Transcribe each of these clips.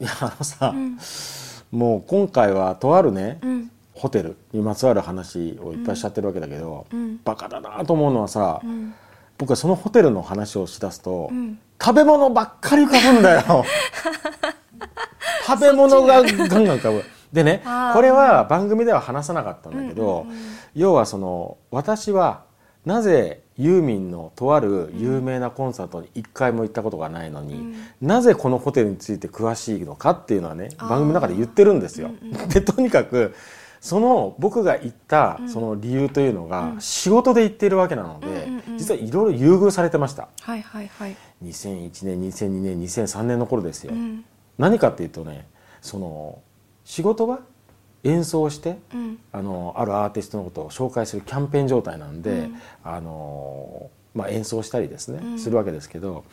いやあのさ、もう今回はとあるね、うん。ホテルにまつわる話をいっぱいしちゃってるわけだけど、うん。バカだなと思うのはさ、ん。僕はそのホテルの話をしだすと、ん。食べ物ばっかり浮かぶんだよ。食べ物がガンガン浮かぶでねこれは番組では話さなかったんだけど、要はその私はなぜユーミンのとある有名なコンサートに一回も行ったことがないのに、なぜこのホテルについて詳しいのかっていうのはね番組の中で言ってるんですよ。でとにかくその僕が行ったその理由というのが仕事で行っているわけなので、うんうんうん。実はいろいろ優遇されてました。はいはいはい。2001年2002年2003年の頃ですよ、うん。何かっていうとねその仕事は演奏して、うん。あのあるアーティストのことを紹介するキャンペーン状態なんで、うん。あのまあ、演奏したりですね、うん。するわけですけど、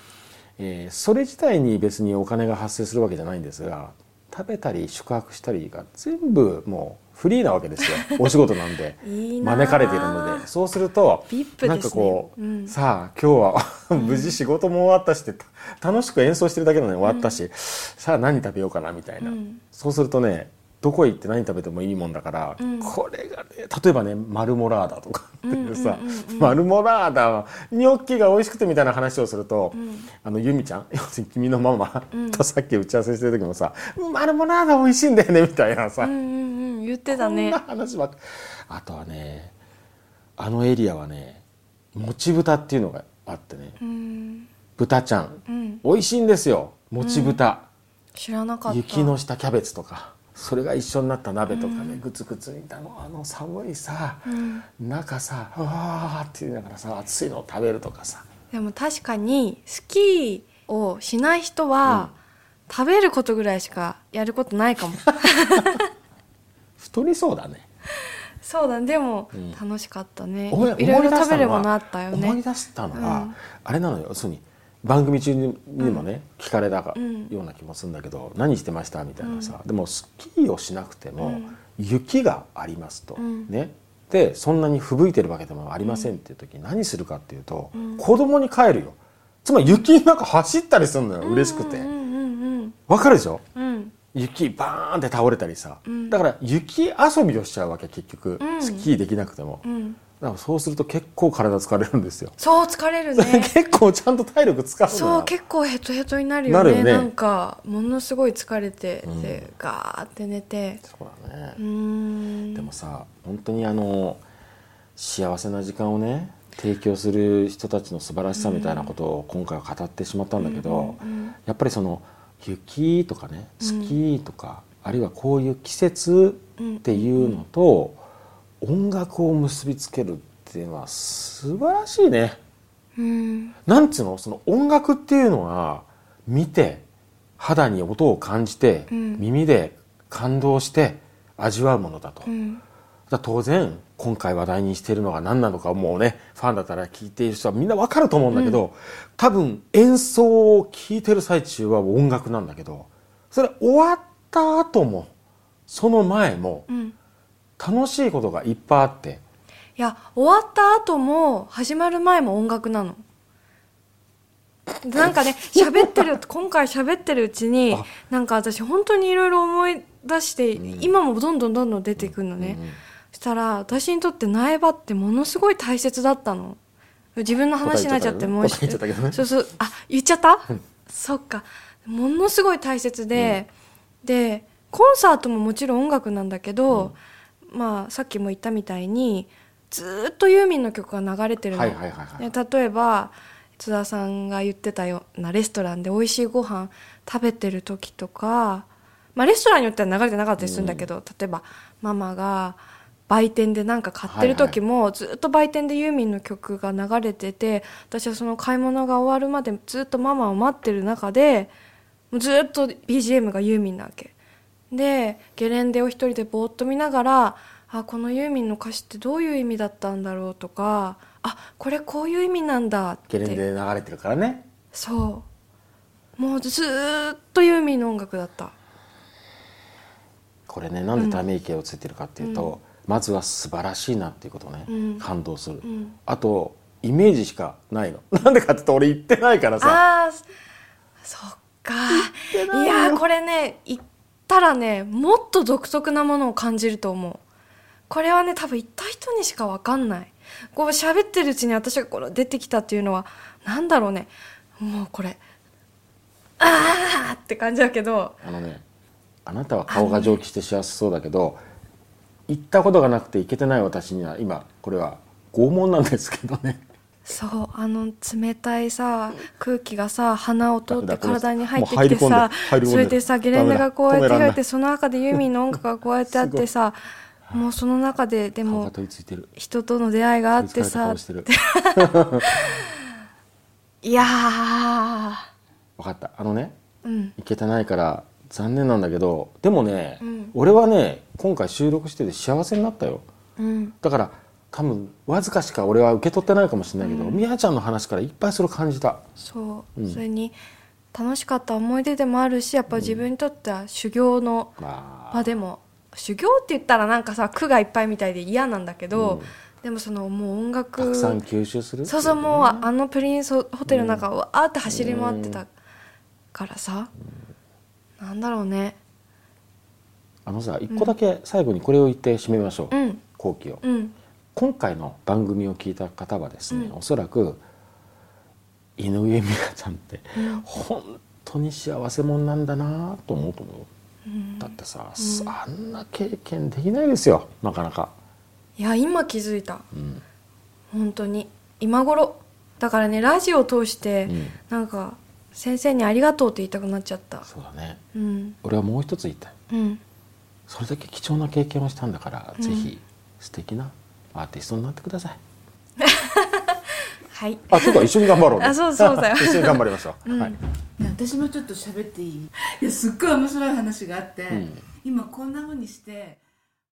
えーそれ自体に別にお金が発生するわけじゃないんですが食べたり宿泊したりが全部もうフリーなわけですよ。お仕事なんで。招かれているので。そうするとすね。なんかこう、うん。さあ今日は無事仕事も終わったしってた楽しく演奏してるだけなのに終わったし、さあ何食べようかなみたいな、うん。そうするとねどこ行って何食べてもいいもんだから、うん。これがね例えばねマルモラーダとかっていうさ、マルモラーダニョッキが美味しくてみたいな話をすると、ん。あのユミちゃん 要するに君のママうん。とさっき打ち合わせしてる時もさ「マルモラーダ美味しいんだよね」みたいなさ、うんうんうん言ってたね。こんな話ばあとはねあのエリアはねもち豚っていうのがあってね。うん。豚ちゃん美味しいんですよもち豚、知らなかった。雪の下キャベツとかそれが一緒になった鍋とかね、グツグツ煮たのあの寒いさ、うん。中さうわーって言いながらさ熱いのを食べるとかさ。でも確かにスキーをしない人は、食べることぐらいしかやることないかも。太りそうだね。そうだね。でも、ん。楽しかったね。思いいろいろ食べるものあったよね。思い出したのは、うん。あれなのよ。要するに番組中にもね、聞かれたような気もするんだけど、何してましたみたいなさ、でもスキーをしなくても、うん。雪がありますと、うん。ね。でそんなに吹雪いてるわけでもありませんっていう時に何するかっていうと、うん。子供に帰るよ。つまり雪の中走ったりするのよ嬉しくて。わかるでしょ？うんうん。雪バーンって倒れたりさ、うん。だから雪遊びをしちゃうわけ結局、うん。スキーできなくても、うんだからそうすると結構体疲れるんですよ。そう疲れるね。結構ちゃんと体力使うそう結構ヘトヘトになるよね。ね。なんかものすごい疲れてうん。で、ガーって寝て。そうだね。でもさ本当にあの幸せな時間をね提供する人たちの素晴らしさみたいなことを今回は語ってしまったんだけど、うんうんやっぱりその雪とかねスキーとか、あるいはこういう季節っていうのと、音楽を結びつけるっていうのは素晴らしいね。うん。なんつうの？その音楽っていうのは見て肌に音を感じて、うん。耳で感動して味わうものだと、うん。だ当然今回話題にしているのが何なのかもうねファンだったら聞いている人はみんなわかると思うんだけど、多分演奏を聴いてる最中は音楽なんだけどそれ終わった後もその前もうん楽しいことがいっぱいあって。いや終わった後も始まる前も音楽なの。なんかね 喋ってる今回喋ってるうちにあ。なんか私本当にいろいろ思い出して、今もどんどんどんどん出てくるのね、うんそしたら私にとって苗場ってものすごい大切だったの。自分の話になっちゃってもう答えちゃったけどね。そうそう。あ言っちゃった、そっか。ものすごい大切で、でコンサートももちろん音楽なんだけど、まあさっきも言ったみたいにずーっとユーミンの曲が流れてるの、はいはいはいはい。で例えば津田さんが言ってたようなレストランで美味しいご飯食べてる時とか、まあ、レストランによっては流れてなかったりするんだけど、例えばママが売店で何か買ってる時も、ずっと売店でユーミンの曲が流れてて私はその買い物が終わるまでずっとママを待ってる中でずっと BGM がユーミンなわけでゲレンデを一人でぼーっと見ながらあこのユーミンの歌詞ってどういう意味だったんだろうとかあこれこういう意味なんだって。ゲレンデで流れてるからね。そう。もうずーっとユーミンの音楽だった。これねなんでため息をついてるかっていうと、まずは素晴らしいなっていうことね、うん。感動する、ん。あとイメージしかないの。なんでかって言うと俺言ってないからさ。あそっか。いやこれね行ったらねもっと独特なものを感じると思う。これはね多分行った人にしか分かんない。こう喋ってるうちに私がこの出てきたっていうのはなんだろうね。もうこれああって感じだけど。あのねあなたは顔が蒸気して幸せそうだけど行ったことがなくて行けてない私には今これは拷問なんですけどね。そうあの冷たいさ空気がさ鼻を通って体に入ってきてさそれでさゲレンデがこうやってダメだ開い。てその中でユーミンの音楽がこうやってあってさもうその中ででも人との出会いがあってさ いやー。分かった。あのねうん。行けてないから残念なんだけどでもね、うん。俺はね今回収録してて幸せになったよ。うん。だから多分わずかしか俺は受け取ってないかもしれないけど、みやちゃんの話からいっぱいそれを感じた。そう、うん。それに楽しかった思い出でもあるしやっぱ自分にとっては修行のまあ。場でも修行って言ったらなんかさ苦がいっぱいみたいで嫌なんだけど、うん。でもそのもう音楽たくさん吸収する？そうそうもうねあのプリンスホテルの中をわーって走り回ってたからさ、なんだろうね。あのさ一個だけ最後にこれを言って締めましょう、うん。後期を、うん今回の番組を聞いた方はですね、うん。おそらく井上美和ちゃんって本当に幸せ者なんだなと思うと思う、うん。だってさ、あん。な経験できないですよなかなか、いや今気づいた。うん。本当に。今頃。だからねラジオを通して、うん。なんか先生にありがとうって言いたくなっちゃった。そうだね。うん。俺はもう一つ言いたい。うん。それだけ貴重な経験をしたんだから、うん。ぜひ素敵なアーティストになってください。はい。あそうだ一緒に頑張ろう、ね、あそうそうだよ。一緒に頑張りましょう、うん。はい。私もちょっと喋っていい？いやすっごい面白い話があって、うん。今こんな風にして